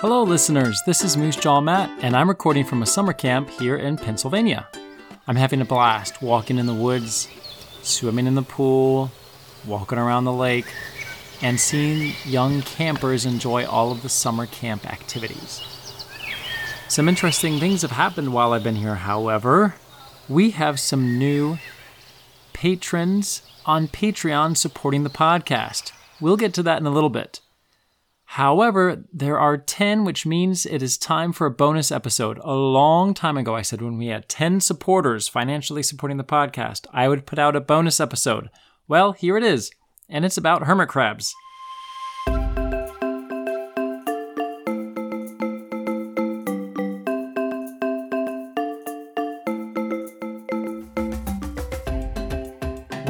Hello, listeners. This is Moose Jaw Matt, and I'm recording from a summer camp here in Pennsylvania. I'm having a blast walking in the woods, swimming in the pool, walking around the lake, and seeing young campers enjoy all of the summer camp activities. Some interesting things have happened while I've been here, however. We have some new patrons on Patreon supporting the podcast. We'll get to that in a little bit. However, there are 10, which means it is time for a bonus episode. A long time ago, I said when we had 10 supporters financially supporting the podcast, I would put out a bonus episode. Well, here it is, and it's about hermit crabs.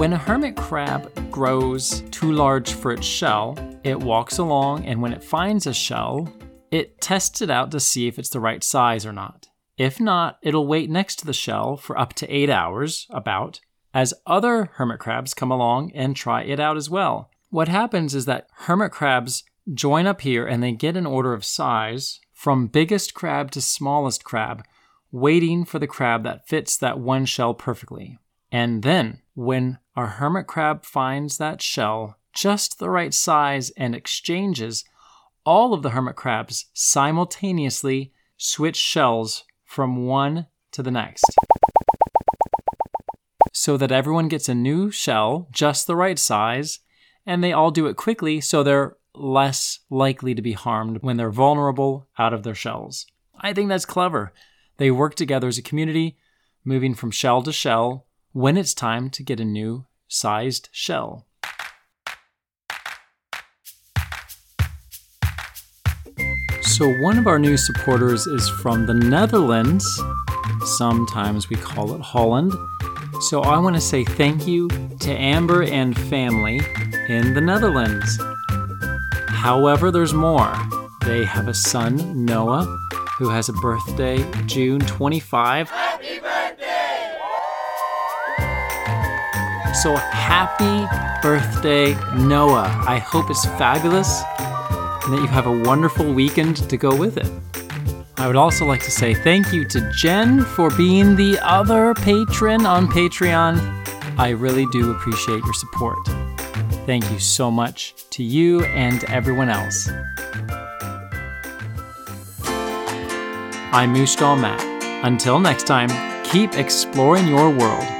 When a hermit crab grows too large for its shell, it walks along and when it finds a shell, it tests it out to see if it's the right size or not. If not, it'll wait next to the shell for up to eight hours, about, as other hermit crabs come along and try it out as well. What happens is that hermit crabs join up here and they get an order of size from biggest crab to smallest crab, waiting for the crab that fits that one shell perfectly. And then, when our hermit crab finds that shell just the right size and exchanges, all of the hermit crabs simultaneously switch shells from one to the next. So that everyone gets a new shell, just the right size, and they all do it quickly so they're less likely to be harmed when they're vulnerable out of their shells. I think that's clever. They work together as a community, moving from shell to shell when it's time to get a new sized shell. So, one of our new supporters is from the Netherlands. Sometimes we call it Holland. So, I want to say thank you to Amber and family in the Netherlands. However, there's more. They have a son, Noah, who has a birthday June 25. So happy birthday, Noah. I hope it's fabulous and that you have a wonderful weekend to go with it. I would also like to say thank you to Jen for being the other patron on Patreon. I really do appreciate your support. Thank you so much to you and everyone else. I'm Jaw Matt. Until next time, keep exploring your world.